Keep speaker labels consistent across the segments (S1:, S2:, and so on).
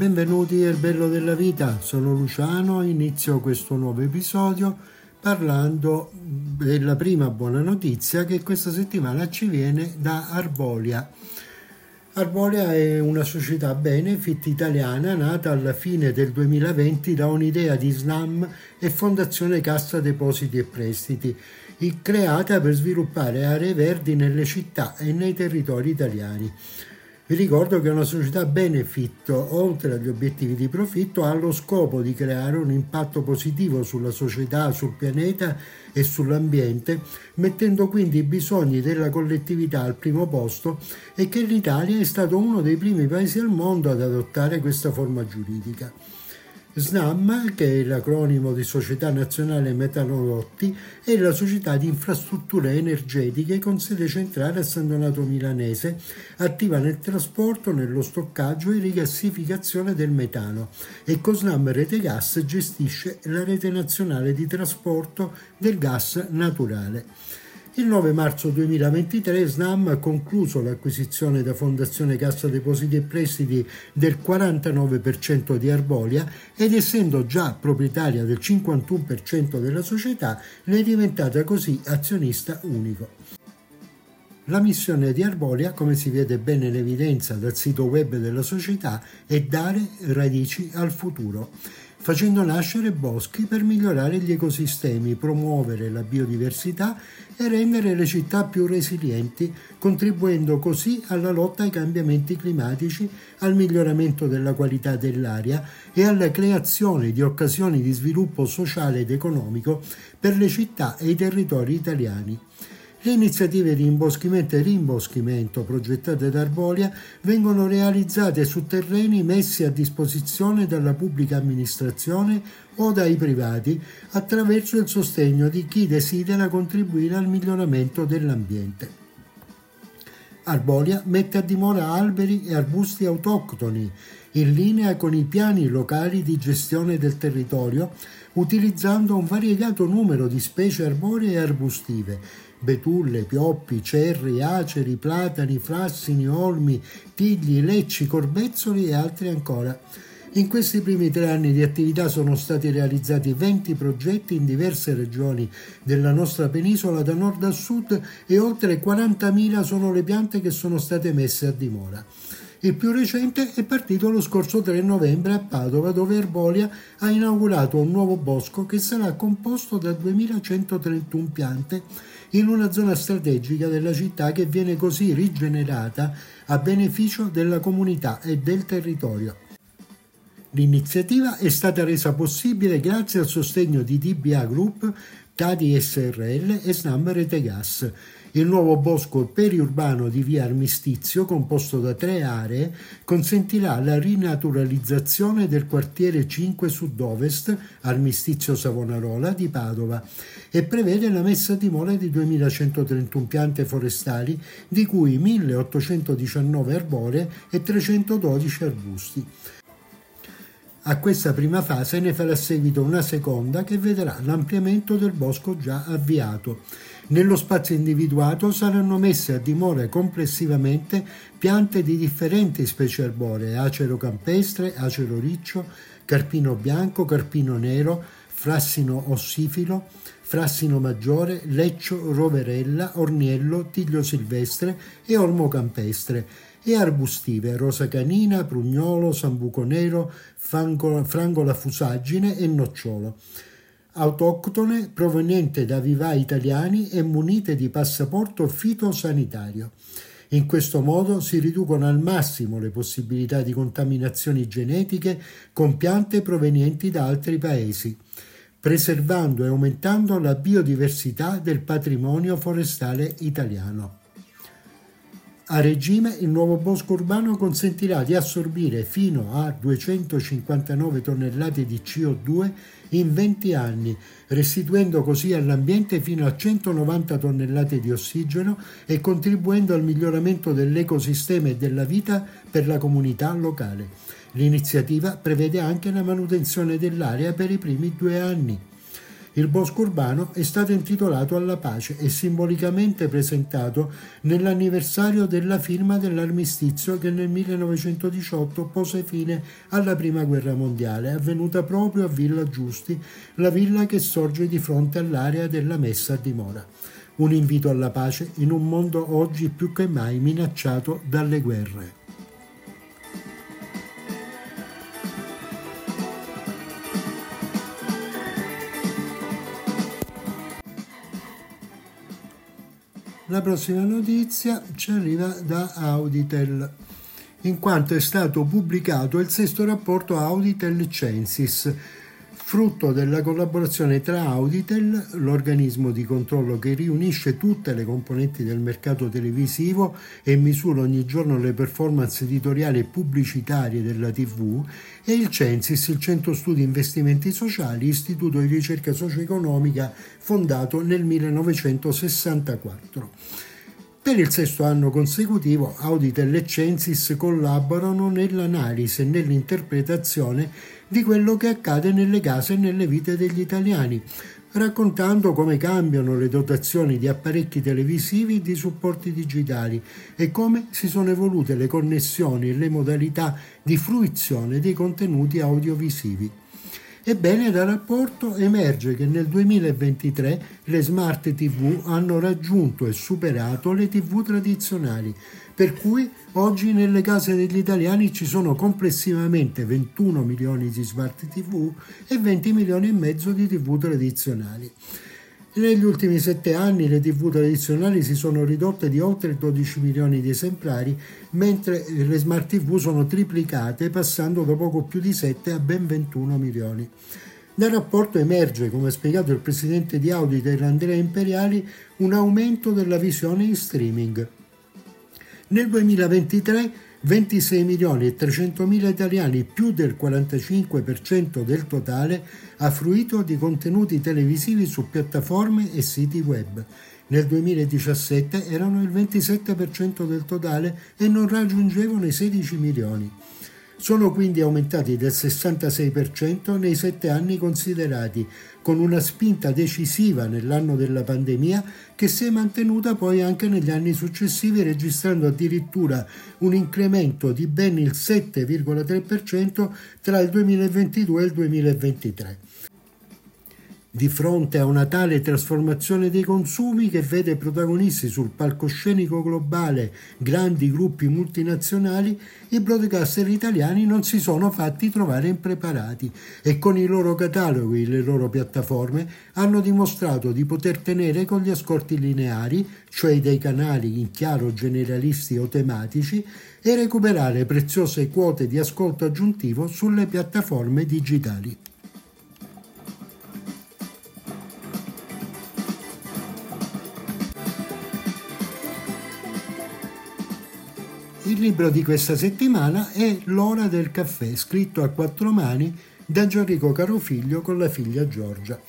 S1: Benvenuti al Bello della Vita, sono Luciano, inizio questo nuovo episodio parlando della prima buona notizia che questa settimana ci viene da Arbolia. Arbolia è una società benefit italiana nata alla fine del 2020 da un'idea di SNAM e Fondazione Cassa Depositi e Prestiti, creata per sviluppare aree verdi nelle città e nei territori italiani. Vi ricordo che una società benefit, oltre agli obiettivi di profitto, ha lo scopo di creare un impatto positivo sulla società, sul pianeta e sull'ambiente, mettendo quindi i bisogni della collettività al primo posto e che l'Italia è stato uno dei primi paesi al mondo ad adottare questa forma giuridica. SNAM, che è l'acronimo di Società Nazionale Metanodotti, è la società di infrastrutture energetiche con sede centrale a San Donato Milanese, attiva nel trasporto, nello stoccaggio e rigassificazione del metano e con SNAM Rete Gas gestisce la rete nazionale di trasporto del gas naturale. Il 9 marzo 2023 SNAM ha concluso l'acquisizione da Fondazione Cassa Depositi e Prestiti del 49% di Arbolia ed essendo già proprietaria del 51% della società ne è diventata così azionista unico. La missione di Arbolia, come si vede bene in evidenza dal sito web della società, è dare radici al futuro facendo nascere boschi per migliorare gli ecosistemi, promuovere la biodiversità e rendere le città più resilienti, contribuendo così alla lotta ai cambiamenti climatici, al miglioramento della qualità dell'aria e alla creazione di occasioni di sviluppo sociale ed economico per le città e i territori italiani. Le iniziative di imboschimento e rimboschimento progettate da Arbolia vengono realizzate su terreni messi a disposizione dalla pubblica amministrazione o dai privati attraverso il sostegno di chi desidera contribuire al miglioramento dell'ambiente. Arbolia mette a dimora alberi e arbusti autoctoni, in linea con i piani locali di gestione del territorio, utilizzando un variegato numero di specie arboree e arbustive, betulle, pioppi, cerri, aceri, platani, frassini, olmi, tigli, lecci, corbezzoli e altri ancora. In questi primi tre anni di attività sono stati realizzati 20 progetti in diverse regioni della nostra penisola da nord a sud e oltre 40.000 sono le piante che sono state messe a dimora. Il più recente è partito lo scorso 3 novembre a Padova dove Erbolia ha inaugurato un nuovo bosco che sarà composto da 2131 piante in una zona strategica della città che viene così rigenerata a beneficio della comunità e del territorio. L'iniziativa è stata resa possibile grazie al sostegno di DBA Group, Tadi SRL e Snam Rete Gas il nuovo bosco periurbano di via Armistizio, composto da tre aree, consentirà la rinaturalizzazione del quartiere 5 sud-ovest, Armistizio Savonarola, di Padova e prevede la messa a dimora di 2131 piante forestali, di cui 1819 arboree e 312 arbusti. A questa prima fase ne farà seguito una seconda che vedrà l'ampliamento del bosco già avviato. Nello spazio individuato saranno messe a dimora complessivamente piante di differenti specie arboree, acero campestre, acero riccio, carpino bianco, carpino nero, frassino ossifilo, frassino maggiore, leccio, roverella, orniello, tiglio silvestre e ormo campestre. E arbustive, rosa canina, prugnolo, sambuco nero, frangola fusaggine e nocciolo. Autoctone proveniente da vivai italiani e munite di passaporto fitosanitario. In questo modo si riducono al massimo le possibilità di contaminazioni genetiche con piante provenienti da altri paesi, preservando e aumentando la biodiversità del patrimonio forestale italiano. A regime il nuovo bosco urbano consentirà di assorbire fino a 259 tonnellate di CO2 in 20 anni, restituendo così all'ambiente fino a 190 tonnellate di ossigeno e contribuendo al miglioramento dell'ecosistema e della vita per la comunità locale. L'iniziativa prevede anche la manutenzione dell'area per i primi due anni. Il bosco urbano è stato intitolato alla pace e simbolicamente presentato nell'anniversario della firma dell'armistizio che nel 1918 pose fine alla Prima Guerra Mondiale, avvenuta proprio a Villa Giusti, la villa che sorge di fronte all'area della messa a dimora. Un invito alla pace in un mondo oggi più che mai minacciato dalle guerre. La prossima notizia ci arriva da Auditel, in quanto è stato pubblicato il sesto rapporto Auditel Censis, frutto della collaborazione tra Auditel, l'organismo di controllo che riunisce tutte le componenti del mercato televisivo e misura ogni giorno le performance editoriali e pubblicitarie della TV, e il Censis, il Centro Studi Investimenti Sociali, istituto di ricerca socio-economica fondato nel 1964. Per il sesto anno consecutivo Auditel e Censis collaborano nell'analisi e nell'interpretazione di quello che accade nelle case e nelle vite degli italiani, raccontando come cambiano le dotazioni di apparecchi televisivi e di supporti digitali e come si sono evolute le connessioni e le modalità di fruizione dei contenuti audiovisivi. Ebbene, dal rapporto emerge che nel 2023 le smart TV hanno raggiunto e superato le TV tradizionali, per cui oggi nelle case degli italiani ci sono complessivamente 21 milioni di smart TV e 20 milioni e mezzo di TV tradizionali. Negli ultimi sette anni le TV tradizionali si sono ridotte di oltre 12 milioni di esemplari, mentre le smart TV sono triplicate, passando da poco più di 7 a ben 21 milioni. Dal rapporto emerge, come ha spiegato il presidente di Auditel Andrea Imperiali, un aumento della visione in streaming. Nel 2023 26 milioni e 300 mila italiani, più del 45% del totale, ha fruito di contenuti televisivi su piattaforme e siti web. Nel 2017 erano il 27% del totale e non raggiungevano i 16 milioni sono quindi aumentati del 66% nei sette anni considerati, con una spinta decisiva nell'anno della pandemia che si è mantenuta poi anche negli anni successivi registrando addirittura un incremento di ben il 7,3% tra il 2022 e il 2023. Di fronte a una tale trasformazione dei consumi che vede protagonisti sul palcoscenico globale grandi gruppi multinazionali, i broadcaster italiani non si sono fatti trovare impreparati e con i loro cataloghi e le loro piattaforme hanno dimostrato di poter tenere con gli ascolti lineari, cioè dei canali in chiaro generalisti o tematici, e recuperare preziose quote di ascolto aggiuntivo sulle piattaforme digitali. Il libro di questa settimana è L'ora del caffè, scritto a quattro mani da Gianrico Carofiglio con la figlia Giorgia.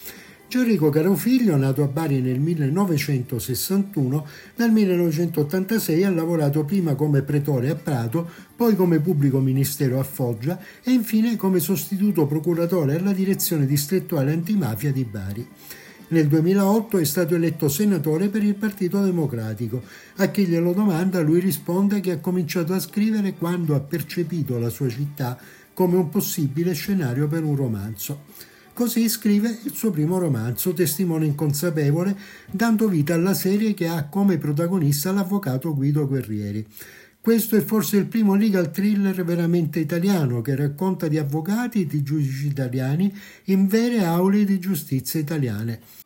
S1: Gianrico Carofiglio, nato a Bari nel 1961, dal 1986 ha lavorato prima come pretore a Prato, poi come pubblico ministero a Foggia e infine come sostituto procuratore alla direzione distrettuale antimafia di Bari. Nel 2008 è stato eletto senatore per il Partito Democratico. A chi glielo domanda lui risponde che ha cominciato a scrivere quando ha percepito la sua città come un possibile scenario per un romanzo. Così scrive il suo primo romanzo, Testimone inconsapevole, dando vita alla serie che ha come protagonista l'avvocato Guido Guerrieri. Questo è forse il primo legal thriller veramente italiano che racconta di avvocati e di giudici italiani in vere aule di giustizia italiane.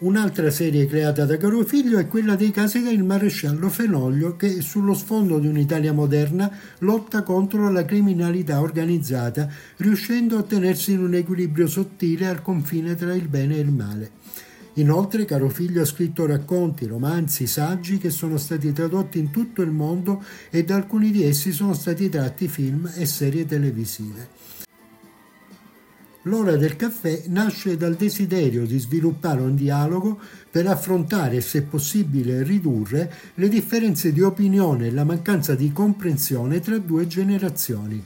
S1: Un'altra serie creata da Carofiglio è quella dei casi del maresciallo Fenoglio che sullo sfondo di un'Italia moderna lotta contro la criminalità organizzata, riuscendo a tenersi in un equilibrio sottile al confine tra il bene e il male. Inoltre Carofiglio ha scritto racconti, romanzi, saggi che sono stati tradotti in tutto il mondo e da alcuni di essi sono stati tratti film e serie televisive. L'ora del caffè nasce dal desiderio di sviluppare un dialogo per affrontare e se possibile ridurre le differenze di opinione e la mancanza di comprensione tra due generazioni.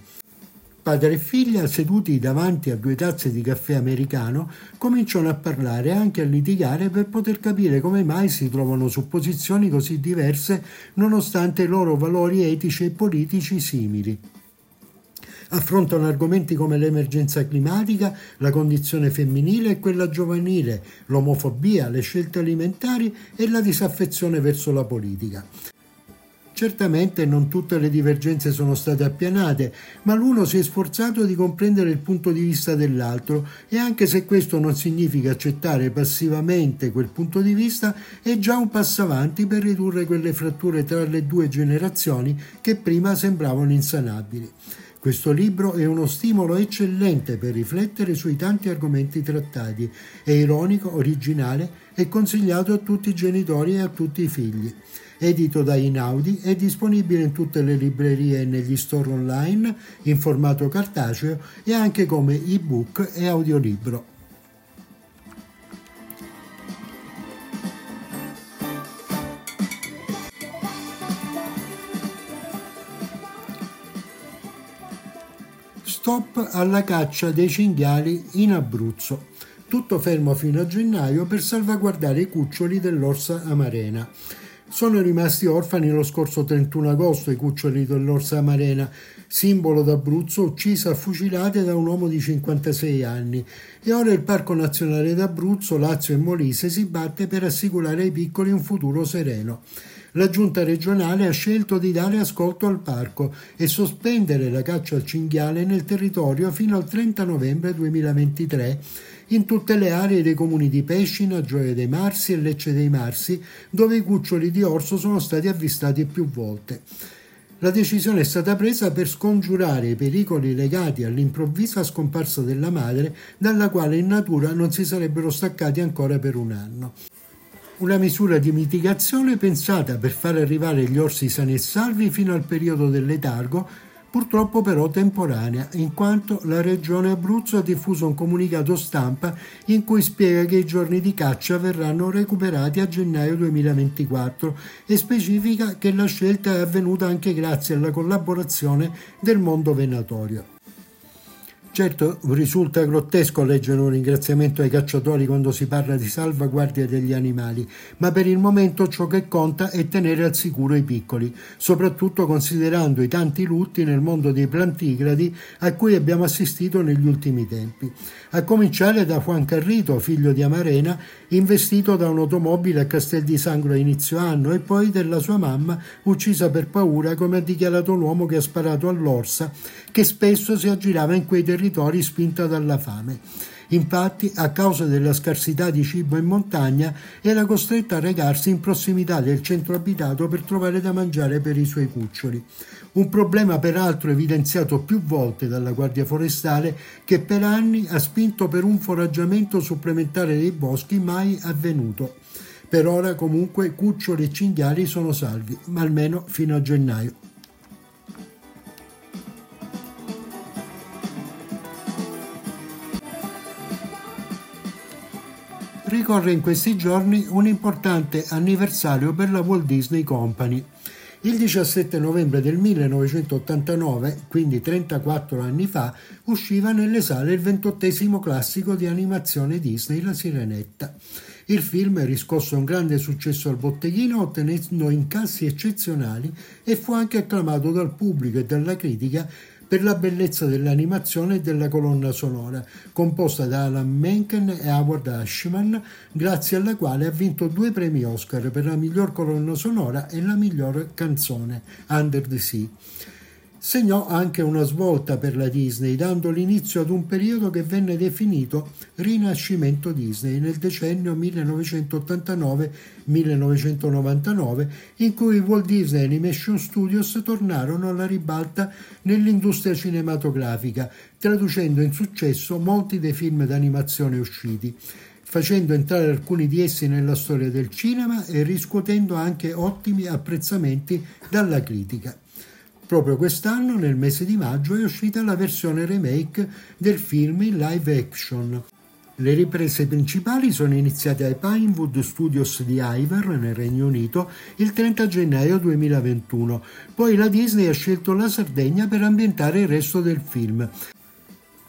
S1: Padre e figlia, seduti davanti a due tazze di caffè americano, cominciano a parlare e anche a litigare per poter capire come mai si trovano su posizioni così diverse nonostante i loro valori etici e politici simili. Affrontano argomenti come l'emergenza climatica, la condizione femminile e quella giovanile, l'omofobia, le scelte alimentari e la disaffezione verso la politica. Certamente non tutte le divergenze sono state appianate, ma l'uno si è sforzato di comprendere il punto di vista dell'altro e anche se questo non significa accettare passivamente quel punto di vista, è già un passo avanti per ridurre quelle fratture tra le due generazioni che prima sembravano insanabili. Questo libro è uno stimolo eccellente per riflettere sui tanti argomenti trattati. È ironico, originale e consigliato a tutti i genitori e a tutti i figli edito da Inaudi, è disponibile in tutte le librerie e negli store online in formato cartaceo e anche come ebook e audiolibro. Stop alla caccia dei cinghiali in Abruzzo. Tutto fermo fino a gennaio per salvaguardare i cuccioli dell'orsa amarena. Sono rimasti orfani lo scorso 31 agosto i cuccioli dell'orsa amarena, simbolo d'Abruzzo, uccisa a fucilate da un uomo di 56 anni. E ora il Parco Nazionale d'Abruzzo, Lazio e Molise si batte per assicurare ai piccoli un futuro sereno. La giunta regionale ha scelto di dare ascolto al parco e sospendere la caccia al cinghiale nel territorio fino al 30 novembre 2023 in tutte le aree dei comuni di Pescina, Gioia dei Marsi e Lecce dei Marsi, dove i cuccioli di orso sono stati avvistati più volte. La decisione è stata presa per scongiurare i pericoli legati all'improvvisa scomparsa della madre, dalla quale in natura non si sarebbero staccati ancora per un anno. Una misura di mitigazione pensata per far arrivare gli orsi sani e salvi fino al periodo del letargo purtroppo però temporanea, in quanto la Regione Abruzzo ha diffuso un comunicato stampa in cui spiega che i giorni di caccia verranno recuperati a gennaio 2024 e specifica che la scelta è avvenuta anche grazie alla collaborazione del mondo venatorio. Certo, risulta grottesco leggere un ringraziamento ai cacciatori quando si parla di salvaguardia degli animali, ma per il momento ciò che conta è tenere al sicuro i piccoli, soprattutto considerando i tanti lutti nel mondo dei plantigradi a cui abbiamo assistito negli ultimi tempi. A cominciare da Juan Carrito, figlio di Amarena, investito da un'automobile a Castel di Sangro a inizio anno, e poi della sua mamma, uccisa per paura, come ha dichiarato l'uomo che ha sparato all'orsa, che spesso si aggirava in quei territori spinta dalla fame. Infatti, a causa della scarsità di cibo in montagna, era costretta a recarsi in prossimità del centro abitato per trovare da mangiare per i suoi cuccioli. Un problema peraltro evidenziato più volte dalla Guardia Forestale che per anni ha spinto per un foraggiamento supplementare dei boschi mai avvenuto. Per ora comunque cuccioli e cinghiali sono salvi, ma almeno fino a gennaio. Ricorre in questi giorni un importante anniversario per la Walt Disney Company. Il 17 novembre del 1989, quindi 34 anni fa, usciva nelle sale il ventottesimo classico di animazione Disney La Sirenetta. Il film riscosse un grande successo al botteghino ottenendo incassi eccezionali e fu anche acclamato dal pubblico e dalla critica per la bellezza dell'animazione e della colonna sonora, composta da Alan Menken e Howard Ashman, grazie alla quale ha vinto due premi Oscar per la miglior colonna sonora e la miglior canzone, Under the Sea segnò anche una svolta per la Disney, dando l'inizio ad un periodo che venne definito Rinascimento Disney nel decennio 1989-1999, in cui Walt Disney Animation Studios tornarono alla ribalta nell'industria cinematografica, traducendo in successo molti dei film d'animazione usciti facendo entrare alcuni di essi nella storia del cinema e riscuotendo anche ottimi apprezzamenti dalla critica. Proprio quest'anno, nel mese di maggio, è uscita la versione remake del film in live action. Le riprese principali sono iniziate ai Pinewood Studios di Iver nel Regno Unito il 30 gennaio 2021. Poi la Disney ha scelto la Sardegna per ambientare il resto del film.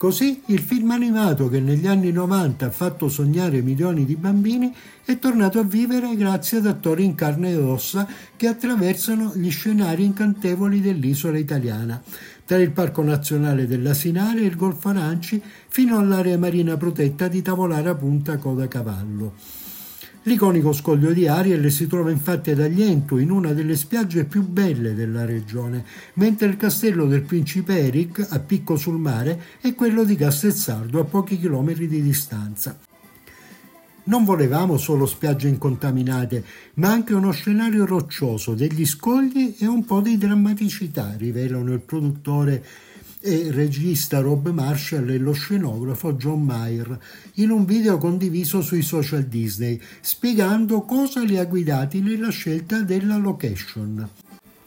S1: Così il film animato che negli anni 90 ha fatto sognare milioni di bambini è tornato a vivere grazie ad attori in carne ed ossa che attraversano gli scenari incantevoli dell'isola italiana, tra il Parco Nazionale dell'Asinare e il Golfo Aranci fino all'area marina protetta di Tavolara Punta Coda Cavallo. L'iconico scoglio di Ariel si trova infatti ad Agliento, in una delle spiagge più belle della regione, mentre il castello del principe Eric, a picco sul mare, è quello di Castezzardo, a pochi chilometri di distanza. Non volevamo solo spiagge incontaminate, ma anche uno scenario roccioso, degli scogli e un po' di drammaticità, rivelano il produttore e regista Rob Marshall e lo scenografo John Mayer in un video condiviso sui social Disney, spiegando cosa li ha guidati nella scelta della location.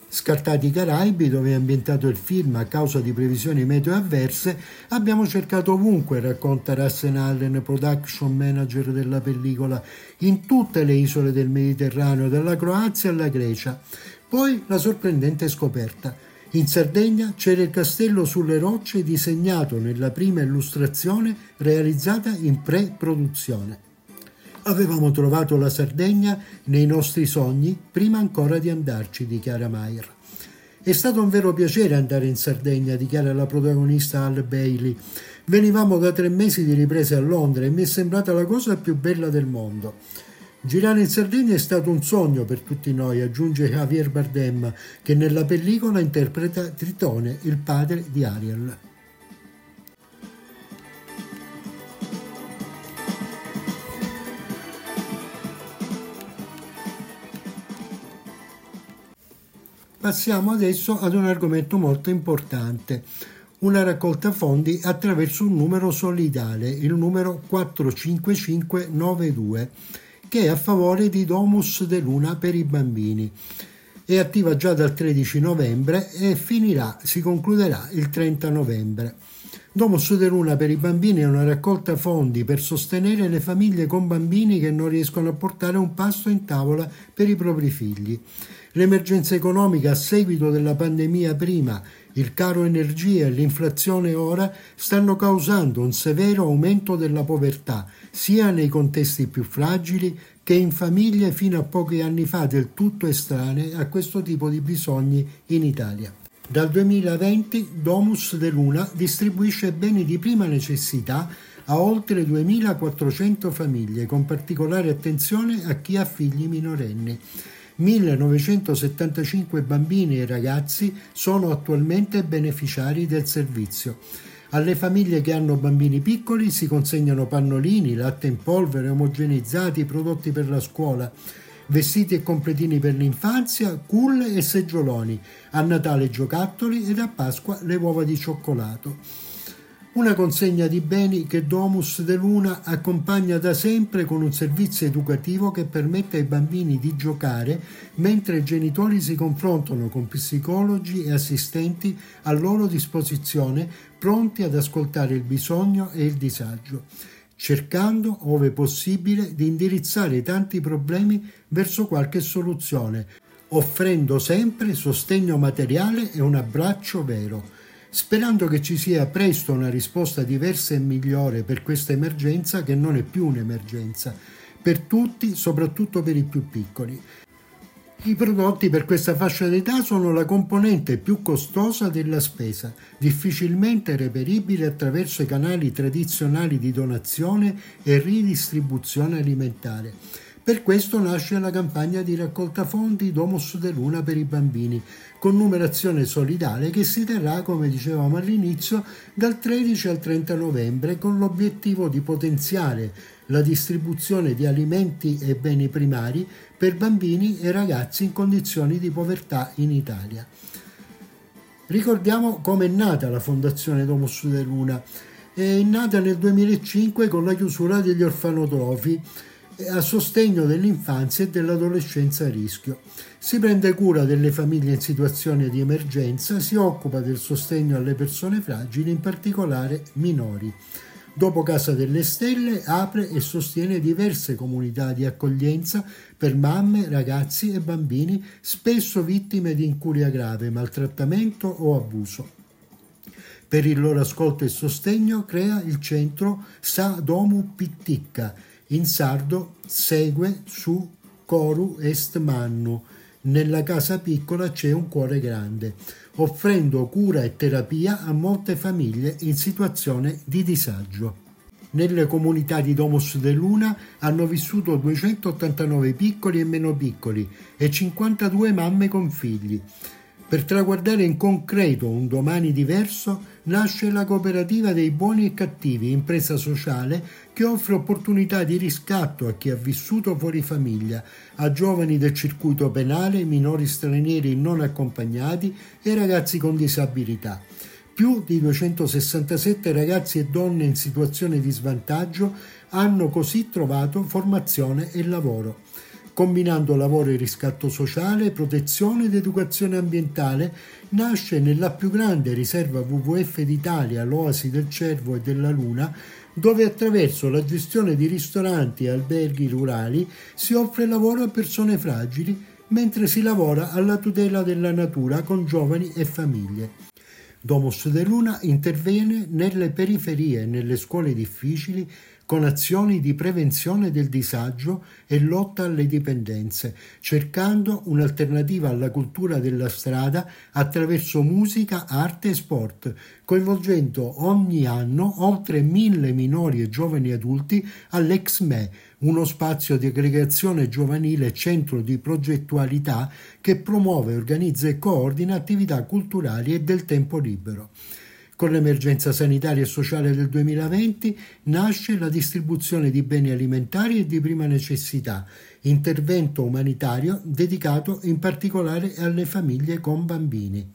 S1: Scartati i Caraibi, dove è ambientato il film a causa di previsioni meteo avverse, abbiamo cercato ovunque, racconta Russell Allen, production manager della pellicola, in tutte le isole del Mediterraneo, dalla Croazia alla Grecia. Poi la sorprendente scoperta. In Sardegna c'era il castello sulle rocce disegnato nella prima illustrazione realizzata in pre-produzione. Avevamo trovato la Sardegna nei nostri sogni prima ancora di andarci, dichiara Mayer. È stato un vero piacere andare in Sardegna, dichiara la protagonista Al Bailey. Venivamo da tre mesi di riprese a Londra e mi è sembrata la cosa più bella del mondo. Girare in Sardegna è stato un sogno per tutti noi, aggiunge Javier Bardem, che nella pellicola interpreta Tritone, il padre di Ariel. Passiamo adesso ad un argomento molto importante, una raccolta fondi attraverso un numero solidale, il numero 45592 che è a favore di Domus de Luna per i bambini. È attiva già dal 13 novembre e finirà, si concluderà il 30 novembre. Domus de Luna per i bambini è una raccolta fondi per sostenere le famiglie con bambini che non riescono a portare un pasto in tavola per i propri figli. L'emergenza economica a seguito della pandemia prima il caro energia e l'inflazione ora stanno causando un severo aumento della povertà, sia nei contesti più fragili che in famiglie fino a pochi anni fa del tutto estranee a questo tipo di bisogni in Italia. Dal 2020 Domus de Luna distribuisce beni di prima necessità a oltre 2.400 famiglie, con particolare attenzione a chi ha figli minorenni. 1975 bambini e ragazzi sono attualmente beneficiari del servizio. Alle famiglie che hanno bambini piccoli si consegnano pannolini, latte in polvere, omogeneizzati, prodotti per la scuola, vestiti e completini per l'infanzia, culle e seggioloni, a Natale giocattoli ed a Pasqua le uova di cioccolato. Una consegna di beni che Domus de Luna accompagna da sempre con un servizio educativo che permette ai bambini di giocare mentre i genitori si confrontano con psicologi e assistenti a loro disposizione pronti ad ascoltare il bisogno e il disagio, cercando, ove possibile, di indirizzare i tanti problemi verso qualche soluzione, offrendo sempre sostegno materiale e un abbraccio vero sperando che ci sia presto una risposta diversa e migliore per questa emergenza che non è più un'emergenza, per tutti, soprattutto per i più piccoli. I prodotti per questa fascia d'età sono la componente più costosa della spesa, difficilmente reperibile attraverso i canali tradizionali di donazione e ridistribuzione alimentare. Per questo nasce la campagna di raccolta fondi Domus de Luna per i bambini, con numerazione solidale che si terrà, come dicevamo all'inizio, dal 13 al 30 novembre con l'obiettivo di potenziare la distribuzione di alimenti e beni primari per bambini e ragazzi in condizioni di povertà in Italia. Ricordiamo come è nata la Fondazione Domus de Luna. È nata nel 2005 con la chiusura degli orfanotrofi a sostegno dell'infanzia e dell'adolescenza a rischio. Si prende cura delle famiglie in situazione di emergenza, si occupa del sostegno alle persone fragili, in particolare minori. Dopo Casa delle Stelle apre e sostiene diverse comunità di accoglienza per mamme, ragazzi e bambini spesso vittime di incuria grave, maltrattamento o abuso. Per il loro ascolto e sostegno crea il centro Sa Domu Pitticca, in sardo segue su Coru Est Mannu. Nella casa piccola c'è un cuore grande, offrendo cura e terapia a molte famiglie in situazione di disagio. Nelle comunità di Domus de Luna hanno vissuto 289 piccoli e meno piccoli e 52 mamme con figli. Per traguardare in concreto un domani diverso nasce la cooperativa dei buoni e cattivi, impresa sociale che offre opportunità di riscatto a chi ha vissuto fuori famiglia, a giovani del circuito penale, minori stranieri non accompagnati e ragazzi con disabilità. Più di 267 ragazzi e donne in situazione di svantaggio hanno così trovato formazione e lavoro combinando lavoro e riscatto sociale, protezione ed educazione ambientale, nasce nella più grande riserva WWF d'Italia, l'Oasi del Cervo e della Luna, dove attraverso la gestione di ristoranti e alberghi rurali si offre lavoro a persone fragili, mentre si lavora alla tutela della natura con giovani e famiglie. Domus de Luna interviene nelle periferie e nelle scuole difficili con azioni di prevenzione del disagio e lotta alle dipendenze, cercando un'alternativa alla cultura della strada attraverso musica, arte e sport, coinvolgendo ogni anno oltre mille minori e giovani adulti all'EXME, uno spazio di aggregazione giovanile e centro di progettualità che promuove, organizza e coordina attività culturali e del tempo libero. Con l'emergenza sanitaria e sociale del 2020 nasce la distribuzione di beni alimentari e di prima necessità, intervento umanitario dedicato in particolare alle famiglie con bambini.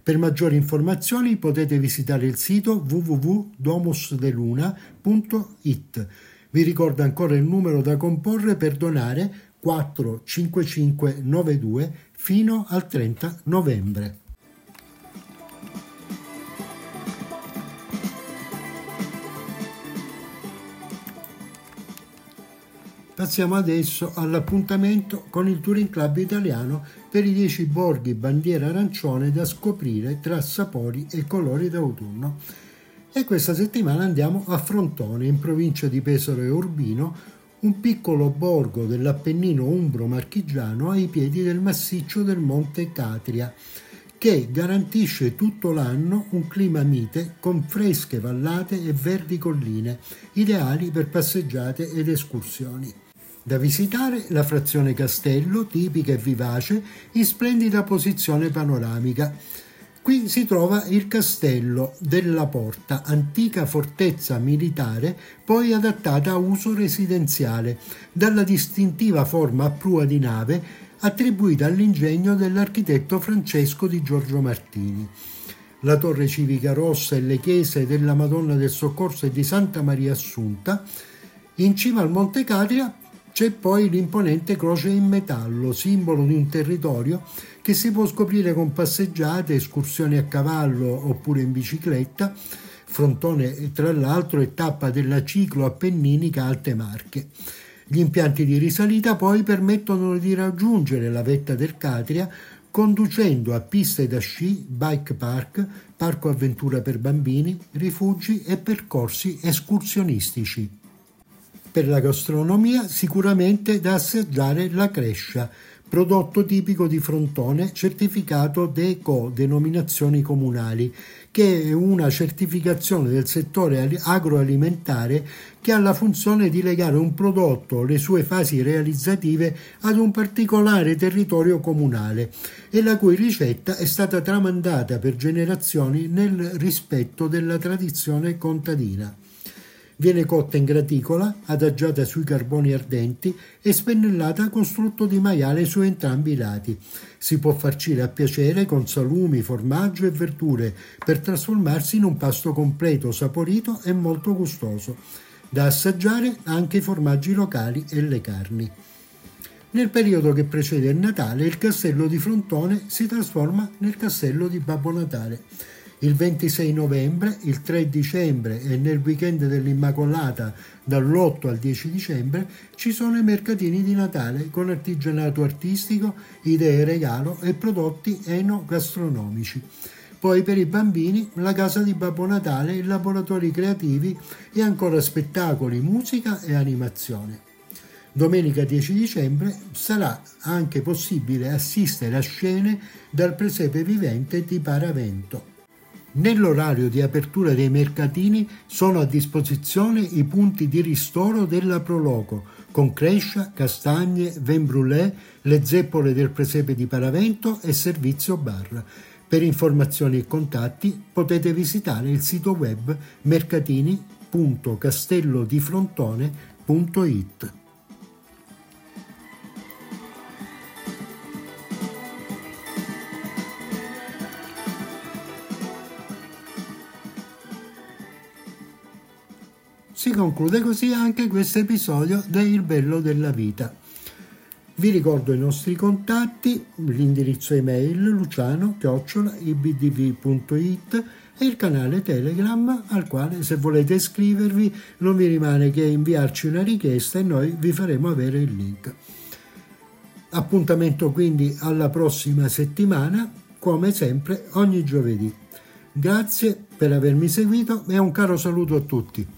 S1: Per maggiori informazioni potete visitare il sito www.domusdeluna.it. Vi ricordo ancora il numero da comporre per donare 45592 fino al 30 novembre. Passiamo adesso all'appuntamento con il Touring Club italiano per i 10 borghi bandiera arancione da scoprire tra sapori e colori d'autunno. E questa settimana andiamo a Frontone, in provincia di Pesaro e Urbino, un piccolo borgo dell'Appennino umbro-marchigiano ai piedi del massiccio del Monte Catria che garantisce tutto l'anno un clima mite con fresche vallate e verdi colline, ideali per passeggiate ed escursioni. Da visitare la frazione Castello, tipica e vivace, in splendida posizione panoramica. Qui si trova il castello della Porta, antica fortezza militare, poi adattata a uso residenziale, dalla distintiva forma a prua di nave attribuita all'ingegno dell'architetto Francesco di Giorgio Martini. La torre civica rossa e le chiese della Madonna del Soccorso e di Santa Maria Assunta. In cima al Monte Catria c'è poi l'imponente croce in metallo, simbolo di un territorio che si può scoprire con passeggiate, escursioni a cavallo oppure in bicicletta. Frontone, tra l'altro, è tappa della ciclo appenninica Alte Marche. Gli impianti di risalita poi permettono di raggiungere la vetta del Catria conducendo a piste da sci, bike park, parco avventura per bambini, rifugi e percorsi escursionistici. Per la gastronomia sicuramente da assaggiare la crescia, prodotto tipico di Frontone certificato DECO, denominazioni comunali, che è una certificazione del settore agroalimentare che ha la funzione di legare un prodotto le sue fasi realizzative ad un particolare territorio comunale e la cui ricetta è stata tramandata per generazioni nel rispetto della tradizione contadina. Viene cotta in graticola, adagiata sui carboni ardenti e spennellata con strutto di maiale su entrambi i lati. Si può farcire a piacere con salumi, formaggio e verdure per trasformarsi in un pasto completo, saporito e molto gustoso. Da assaggiare anche i formaggi locali e le carni. Nel periodo che precede il Natale il castello di Frontone si trasforma nel castello di Babbo Natale Il 26 novembre, il 3 dicembre e nel weekend dell'Immacolata dall'8 al 10 dicembre ci sono i mercatini di Natale con artigianato artistico, idee regalo e prodotti enogastronomici. Poi per i bambini la casa di Babbo Natale, i laboratori creativi e ancora spettacoli, musica e animazione. Domenica 10 dicembre sarà anche possibile assistere a scene dal presepe vivente di Paravento. Nell'orario di apertura dei mercatini sono a disposizione i punti di ristoro della Proloco, con crescia, castagne, vin brûlé, le zeppole del presepe di Paravento e servizio bar. Per informazioni e contatti potete visitare il sito web mercatini.castellodifrontone.it. Si conclude così anche questo episodio del bello della vita. Vi ricordo i nostri contatti, l'indirizzo email luciano-ibdv.it e il canale Telegram al quale se volete iscrivervi non vi rimane che inviarci una richiesta e noi vi faremo avere il link. Appuntamento quindi alla prossima settimana, come sempre ogni giovedì. Grazie per avermi seguito e un caro saluto a tutti.